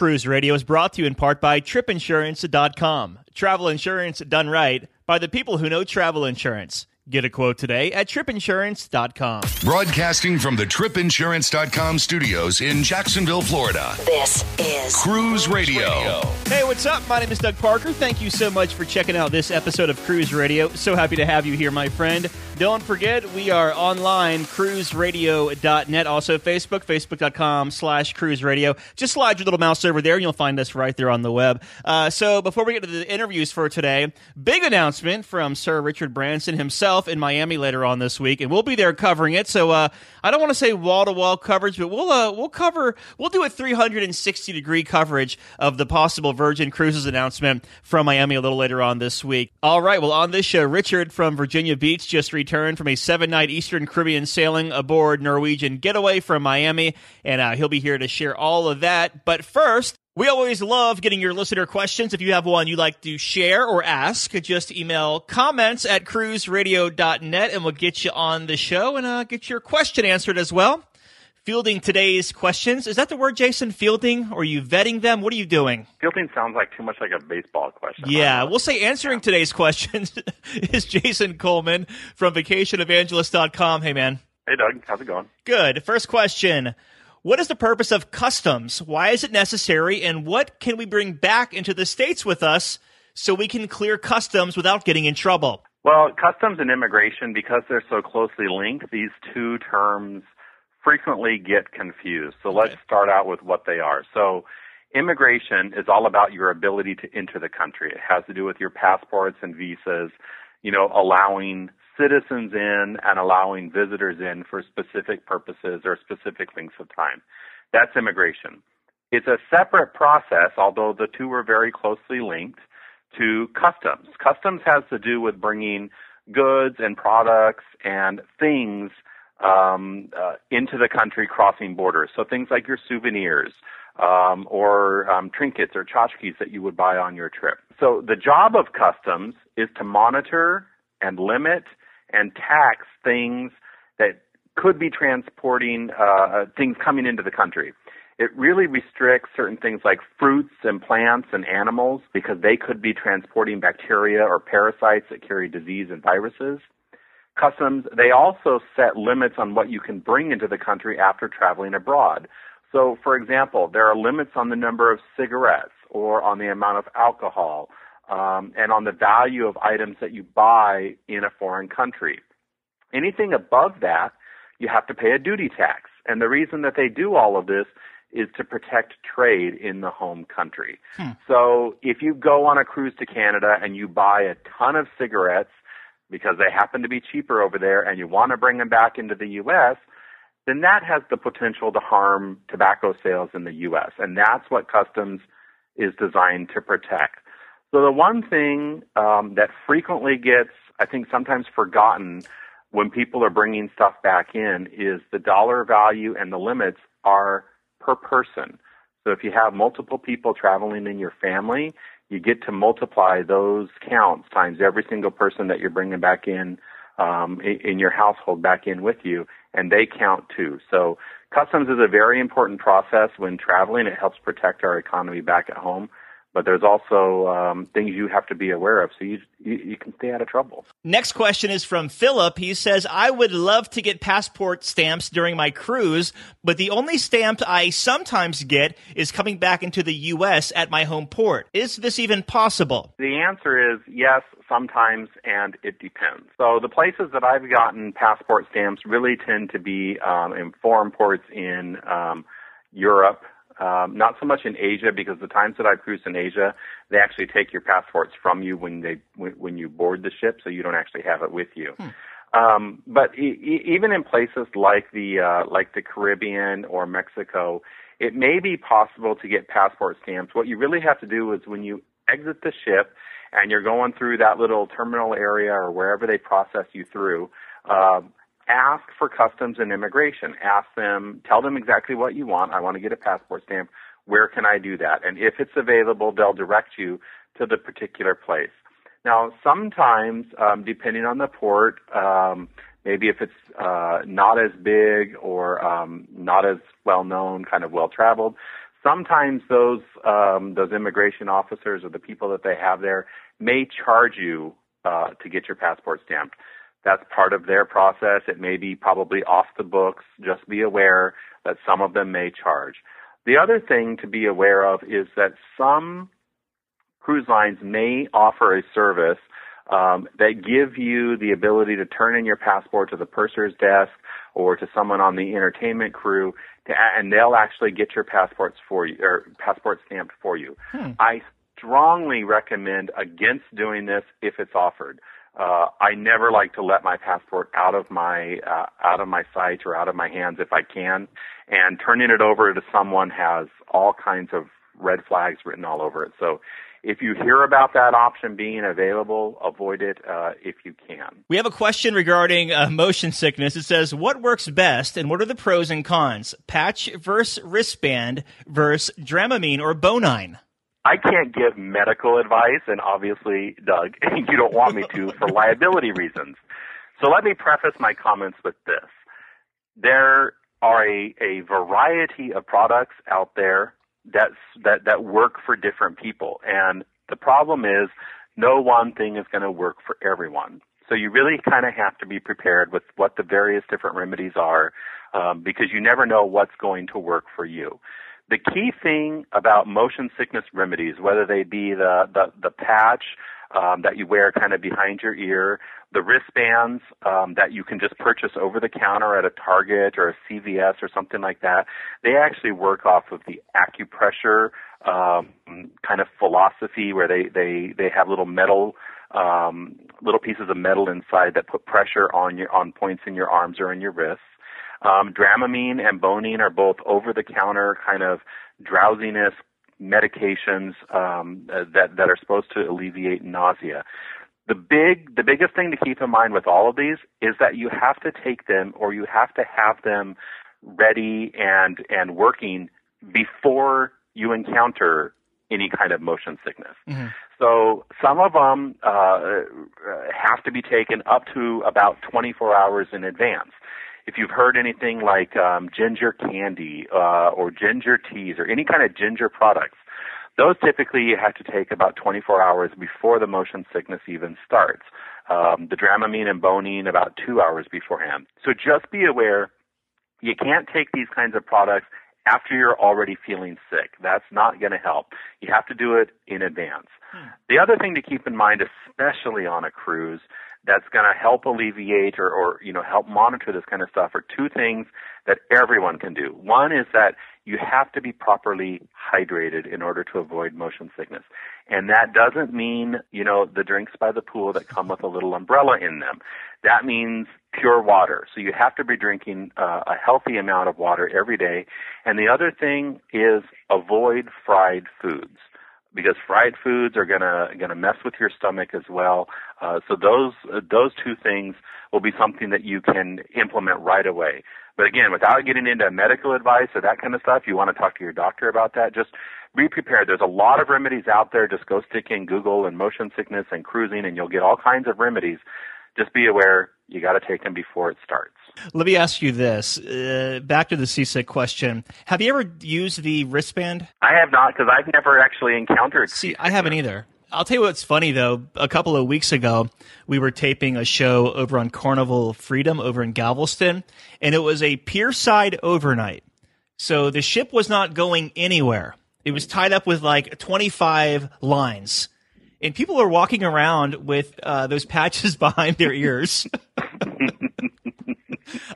Cruise Radio is brought to you in part by tripinsurance.com. Travel insurance done right by the people who know travel insurance. Get a quote today at tripinsurance.com. Broadcasting from the tripinsurance.com studios in Jacksonville, Florida. This is Cruise Radio. Hey, what's up? My name is Doug Parker. Thank you so much for checking out this episode of Cruise Radio. So happy to have you here, my friend. Don't forget, we are online, cruiseradio.net. Also, Facebook, facebook.com slash cruise radio. Just slide your little mouse over there and you'll find us right there on the web. Uh, so, before we get to the interviews for today, big announcement from Sir Richard Branson himself in Miami later on this week, and we'll be there covering it. So, uh, I don't want to say wall to wall coverage, but we'll uh, we'll cover we'll do a 360 degree coverage of the possible Virgin Cruises announcement from Miami a little later on this week. All right, well, on this show, Richard from Virginia Beach just returned from a seven night Eastern Caribbean sailing aboard Norwegian Getaway from Miami, and uh, he'll be here to share all of that. But first, we always love getting your listener questions. If you have one you'd like to share or ask, just email comments at cruiseradio.net and we'll get you on the show and uh, get your question answered as well. Fielding today's questions. Is that the word, Jason? Fielding? Or are you vetting them? What are you doing? Fielding sounds like too much like a baseball question. Yeah, we'll say answering today's questions is Jason Coleman from vacationevangelist.com. Hey, man. Hey, Doug. How's it going? Good. First question. What is the purpose of customs? Why is it necessary? And what can we bring back into the States with us so we can clear customs without getting in trouble? Well, customs and immigration, because they're so closely linked, these two terms frequently get confused. So let's start out with what they are. So immigration is all about your ability to enter the country. It has to do with your passports and visas, you know, allowing citizens in and allowing visitors in for specific purposes or specific lengths of time. That's immigration. It's a separate process, although the two are very closely linked, to customs. Customs has to do with bringing goods and products and things um, uh, into the country crossing borders. So things like your souvenirs um, or um, trinkets or tchotchkes that you would buy on your trip. So the job of customs is to monitor and limit and tax things that could be transporting uh, things coming into the country. It really restricts certain things like fruits and plants and animals because they could be transporting bacteria or parasites that carry disease and viruses. Customs, they also set limits on what you can bring into the country after traveling abroad. So, for example, there are limits on the number of cigarettes or on the amount of alcohol um, and on the value of items that you buy in a foreign country. Anything above that, you have to pay a duty tax. And the reason that they do all of this is to protect trade in the home country. Hmm. So if you go on a cruise to Canada and you buy a ton of cigarettes because they happen to be cheaper over there and you want to bring them back into the U.S., then that has the potential to harm tobacco sales in the U.S. And that's what customs is designed to protect. So the one thing um, that frequently gets, I think, sometimes forgotten when people are bringing stuff back in is the dollar value and the limits are per person. So if you have multiple people traveling in your family, you get to multiply those counts times every single person that you're bringing back in um, in your household back in with you, and they count too. So customs is a very important process when traveling. It helps protect our economy back at home but there's also um, things you have to be aware of so you, you, you can stay out of trouble. Next question is from Philip. He says, "I would love to get passport stamps during my cruise, but the only stamp I sometimes get is coming back into the U.S. at my home port. Is this even possible?" The answer is yes, sometimes, and it depends. So the places that I've gotten passport stamps really tend to be um, in foreign ports in um, Europe um, not so much in Asia because the times that I've cruised in Asia, they actually take your passports from you when they when, when you board the ship, so you don't actually have it with you. Hmm. Um, but e- e- even in places like the uh, like the Caribbean or Mexico, it may be possible to get passport stamps. What you really have to do is when you exit the ship and you're going through that little terminal area or wherever they process you through. Uh, ask for customs and immigration. Ask them, tell them exactly what you want. I want to get a passport stamp. Where can I do that? And if it's available, they'll direct you to the particular place. Now, sometimes, um, depending on the port, um, maybe if it's uh, not as big or um, not as well known, kind of well traveled, sometimes those um, those immigration officers or the people that they have there may charge you uh, to get your passport stamped. That's part of their process. It may be probably off the books. Just be aware that some of them may charge. The other thing to be aware of is that some cruise lines may offer a service um, that give you the ability to turn in your passport to the purser's desk or to someone on the entertainment crew, to, and they'll actually get your passports for you or passport stamped for you. Hmm. I strongly recommend against doing this if it's offered. Uh, I never like to let my passport out of my uh, out of my sight or out of my hands if I can, and turning it over to someone has all kinds of red flags written all over it. So if you hear about that option being available, avoid it uh, if you can. We have a question regarding uh, motion sickness. It says, "What works best, and what are the pros and cons? Patch versus wristband versus Dramamine or Bonine." I can't give medical advice, and obviously, Doug, you don't want me to for liability reasons. So let me preface my comments with this: there are a, a variety of products out there that's, that, that work for different people. And the problem is no one thing is going to work for everyone. So you really kind of have to be prepared with what the various different remedies are um, because you never know what's going to work for you. The key thing about motion sickness remedies, whether they be the, the, the patch um, that you wear kind of behind your ear, the wristbands um, that you can just purchase over the counter at a Target or a CVS or something like that, they actually work off of the acupressure um, kind of philosophy where they, they, they have little metal um, little pieces of metal inside that put pressure on your on points in your arms or in your wrists. Um, Dramamine and Bonine are both over the counter kind of drowsiness medications um, that that are supposed to alleviate nausea. The big the biggest thing to keep in mind with all of these is that you have to take them or you have to have them ready and and working before you encounter any kind of motion sickness. Mm-hmm. So some of them uh, have to be taken up to about 24 hours in advance if you've heard anything like um, ginger candy uh, or ginger teas or any kind of ginger products, those typically you have to take about 24 hours before the motion sickness even starts. Um, the Dramamine and Bonine about two hours beforehand. So just be aware you can't take these kinds of products after you're already feeling sick. That's not going to help. You have to do it in advance. Hmm. The other thing to keep in mind, especially on a cruise, that's going to help alleviate or, or, you know, help monitor this kind of stuff are two things that everyone can do. One is that you have to be properly hydrated in order to avoid motion sickness. And that doesn't mean, you know, the drinks by the pool that come with a little umbrella in them. That means pure water. So you have to be drinking uh, a healthy amount of water every day. And the other thing is avoid fried foods because fried foods are gonna gonna mess with your stomach as well. Uh, so those uh, those two things will be something that you can implement right away. But again, without getting into medical advice or that kind of stuff, you want to talk to your doctor about that. Just be prepared. There's a lot of remedies out there. Just go stick in Google and motion sickness and cruising, and you'll get all kinds of remedies. Just be aware you got to take them before it starts. Let me ask you this. Uh, back to the seasick question. Have you ever used the wristband? I have not because I've never actually encountered. See, I haven't either. I'll tell you what's funny though. A couple of weeks ago, we were taping a show over on Carnival Freedom over in Galveston, and it was a pierside overnight. So the ship was not going anywhere. It was tied up with like 25 lines. And people are walking around with uh, those patches behind their ears.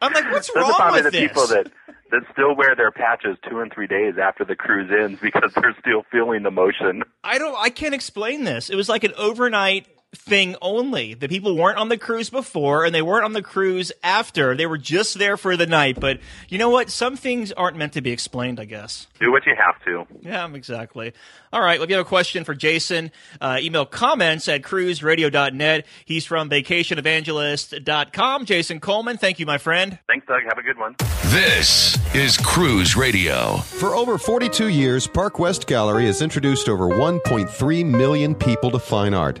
I'm like, what's wrong probably with the this? people that that still wear their patches two and three days after the cruise ends because they're still feeling the motion. I don't. I can't explain this. It was like an overnight thing only. The people weren't on the cruise before and they weren't on the cruise after. They were just there for the night. But you know what? Some things aren't meant to be explained, I guess. Do what you have to. Yeah, exactly. All right. Well, if you have a question for Jason, uh, email comments at cruiseradio.net. He's from vacationevangelist.com. Jason Coleman, thank you, my friend. Thanks, Doug. Have a good one. This is Cruise Radio. For over 42 years, Park West Gallery has introduced over 1.3 million people to fine art.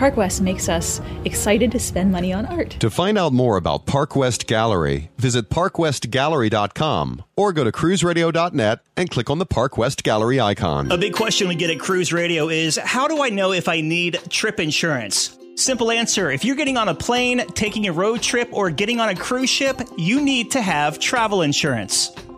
Park West makes us excited to spend money on art. To find out more about Park West Gallery, visit parkwestgallery.com or go to cruiseradio.net and click on the Park West Gallery icon. A big question we get at Cruise Radio is how do I know if I need trip insurance? Simple answer if you're getting on a plane, taking a road trip, or getting on a cruise ship, you need to have travel insurance.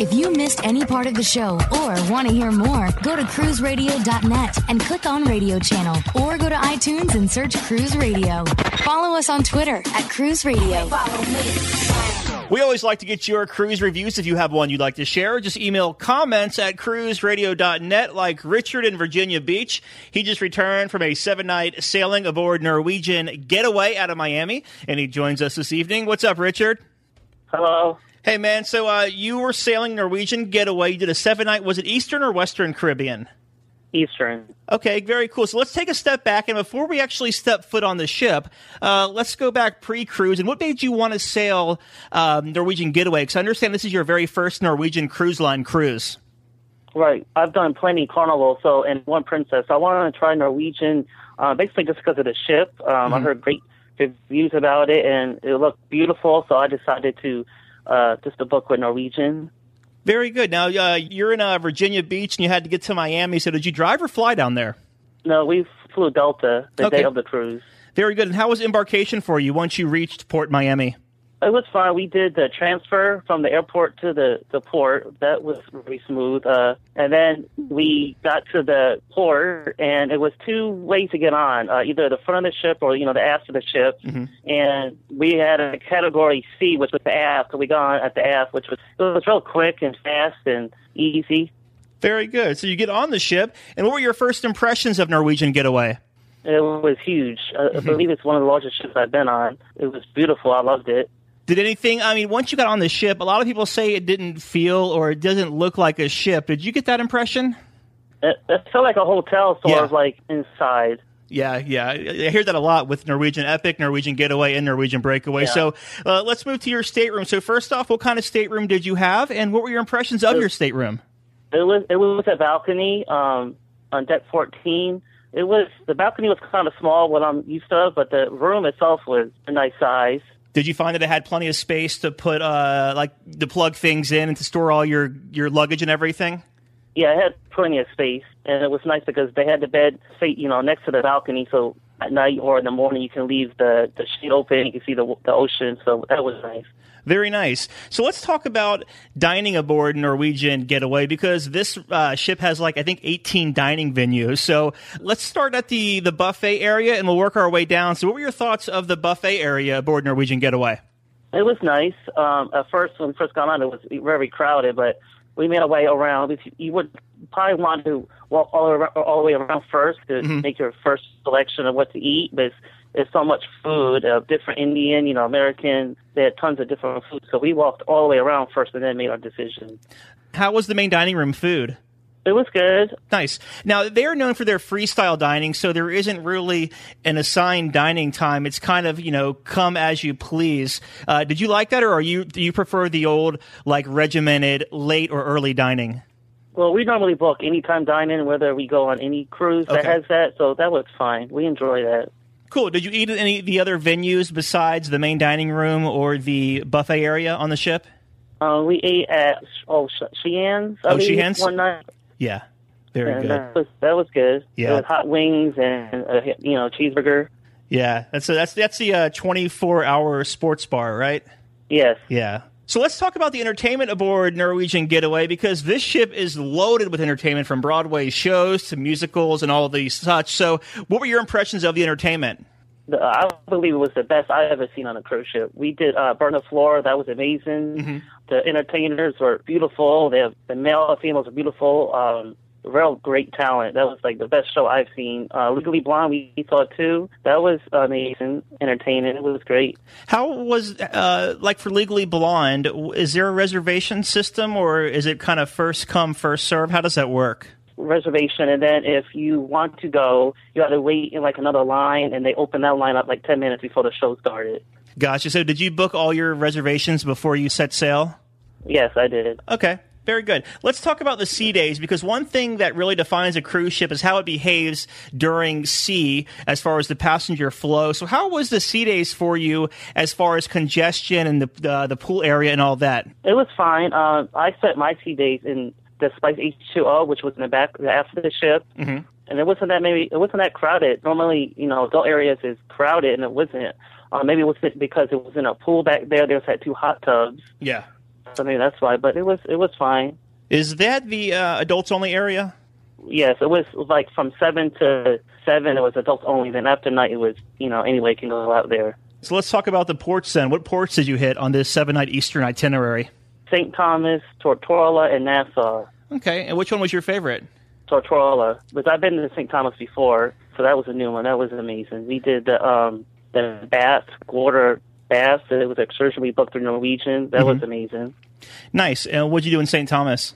If you missed any part of the show or want to hear more, go to cruiseradio.net and click on radio channel or go to iTunes and search Cruise Radio. Follow us on Twitter at Cruise Radio. We always like to get your cruise reviews. If you have one you'd like to share, just email comments at cruiseradio.net like Richard in Virginia Beach. He just returned from a seven night sailing aboard Norwegian Getaway out of Miami, and he joins us this evening. What's up, Richard? Hello. Hey, man. So uh, you were sailing Norwegian Getaway. You did a seven night. Was it Eastern or Western Caribbean? Eastern. Okay, very cool. So let's take a step back, and before we actually step foot on the ship, uh, let's go back pre-cruise. And what made you want to sail um, Norwegian Getaway? Because I understand this is your very first Norwegian Cruise Line cruise. Right. I've done plenty Carnival, so and One Princess. I wanted to try Norwegian, uh, basically just because of the ship. Um, mm-hmm. I heard great reviews about it, and it looked beautiful. So I decided to uh, just a book with Norwegian. Very good. Now uh, you're in uh, Virginia Beach, and you had to get to Miami. So did you drive or fly down there? No, we flew Delta the okay. day of the cruise. Very good. And how was embarkation for you once you reached Port Miami? It was fine. We did the transfer from the airport to the, the port. That was very smooth. Uh, and then we got to the port, and it was two ways to get on, uh, either the front of the ship or, you know, the aft of the ship. Mm-hmm. And we had a category C, which was the aft. So we got on at the aft, which was, it was real quick and fast and easy. Very good. So you get on the ship, and what were your first impressions of Norwegian Getaway? It was huge. Mm-hmm. I believe it's one of the largest ships I've been on. It was beautiful. I loved it. Did anything? I mean, once you got on the ship, a lot of people say it didn't feel or it doesn't look like a ship. Did you get that impression? It, it felt like a hotel, sort yeah. of like inside. Yeah, yeah, I hear that a lot with Norwegian Epic, Norwegian Getaway, and Norwegian Breakaway. Yeah. So uh, let's move to your stateroom. So first off, what kind of stateroom did you have, and what were your impressions of your stateroom? It was it was a balcony um, on deck fourteen. It was the balcony was kind of small, what I'm used to, but the room itself was a nice size. Did you find that it had plenty of space to put uh, like to plug things in and to store all your your luggage and everything? Yeah, it had plenty of space, and it was nice because they had the bed, you know, next to the balcony, so at night or in the morning you can leave the the sheet open, you can see the the ocean, so that was nice. Very nice. So let's talk about dining aboard Norwegian Getaway because this uh, ship has like I think 18 dining venues. So let's start at the the buffet area and we'll work our way down. So what were your thoughts of the buffet area aboard Norwegian Getaway? It was nice. Um, at first, when we first got on, it was very crowded, but we made our way around. You would probably want to walk all, around, all the way around first to mm-hmm. make your first selection of what to eat. But there's so much food, uh, different Indian, you know, American. They had tons of different food. So we walked all the way around first and then made our decision. How was the main dining room food? It was good. Nice. Now they are known for their freestyle dining, so there isn't really an assigned dining time. It's kind of you know come as you please. Uh, did you like that, or are you do you prefer the old like regimented late or early dining? Well, we normally book anytime dining, whether we go on any cruise that has that, so that was fine. We enjoy that. Cool. Did you eat at any of the other venues besides the main dining room or the buffet area on the ship? Uh, we ate at oh Sheehan's. Oh, Sheehan's one night. Yeah, very and good. That was, that was good. Yeah, hot wings and a, you know cheeseburger. Yeah, that's a, that's that's the uh, 24 hour sports bar, right? Yes. Yeah. So let's talk about the entertainment aboard Norwegian Getaway because this ship is loaded with entertainment from Broadway shows to musicals and all of these such. So, what were your impressions of the entertainment? I believe it was the best I've ever seen on a cruise ship. We did uh, Burn the Floor. That was amazing. Mm-hmm. The entertainers were beautiful. The, the male and females were beautiful. Um, real great talent. That was like the best show I've seen. Uh, Legally Blonde, we, saw too. That was amazing, entertaining. It was great. How was uh, like for Legally Blonde? Is there a reservation system, or is it kind of first come first serve? How does that work? Reservation, and then if you want to go, you have to wait in like another line, and they open that line up like ten minutes before the show started. Gotcha. So, did you book all your reservations before you set sail? Yes, I did. Okay. Very good. Let's talk about the sea days because one thing that really defines a cruise ship is how it behaves during sea as far as the passenger flow. So, how was the sea days for you as far as congestion and the uh, the pool area and all that? It was fine. Uh, I spent my sea days in the Spice H2O, which was in the back after the ship. Mm-hmm. And it wasn't that maybe it wasn't that crowded. Normally, you know, adult areas is crowded, and it wasn't. Uh, maybe it was because it was in a pool back there. There was had two hot tubs. Yeah. So maybe that's why. But it was it was fine. Is that the uh, adults only area? Yes, it was like from seven to seven. It was adults only. Then after night, it was you know anybody can go out there. So let's talk about the ports then. What ports did you hit on this seven night Eastern itinerary? St. Thomas, Tortola, and Nassau. Okay, and which one was your favorite? Tortola, because I've been to St. Thomas before, so that was a new one. That was amazing. We did the um the bath water bath. It was excursion we booked through Norwegian. That was amazing. Nice. And what'd you do in St. Thomas?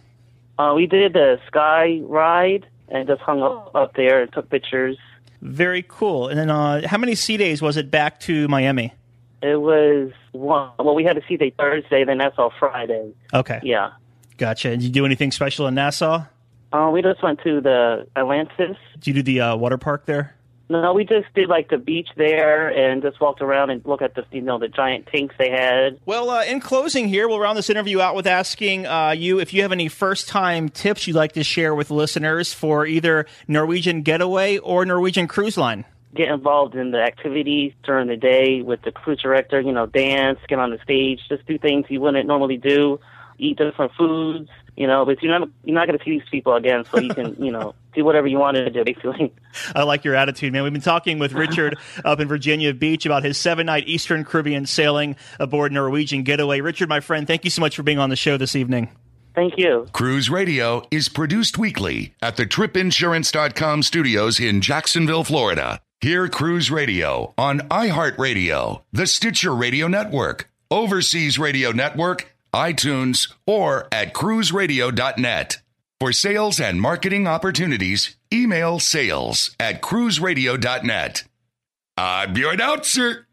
Uh, we did the sky ride and just hung up up there and took pictures. Very cool. And then, uh, how many sea days was it back to Miami? It was one. Well, we had a sea day Thursday, then that's all Friday. Okay. Yeah. Gotcha. Did you do anything special in Nassau? Uh, we just went to the Atlantis. Did you do the uh, water park there? No, we just did like the beach there and just walked around and looked at the you know the giant tanks they had. Well, uh, in closing here, we'll round this interview out with asking uh, you if you have any first time tips you'd like to share with listeners for either Norwegian Getaway or Norwegian Cruise Line. Get involved in the activities during the day with the cruise director. You know, dance, get on the stage, just do things you wouldn't normally do. Eat different foods. You know, but you're not you're not going to see these people again, so you can you know do whatever you wanted to do. Basically. I like your attitude, man. We've been talking with Richard up in Virginia Beach about his seven night Eastern Caribbean sailing aboard Norwegian Getaway. Richard, my friend, thank you so much for being on the show this evening. Thank you. Cruise Radio is produced weekly at the tripinsurance.com studios in Jacksonville, Florida. Hear Cruise Radio on iHeartRadio, the Stitcher Radio Network, Overseas Radio Network, iTunes, or at cruiseradio.net. For sales and marketing opportunities, email sales at cruiseradio.net. I'm your announcer,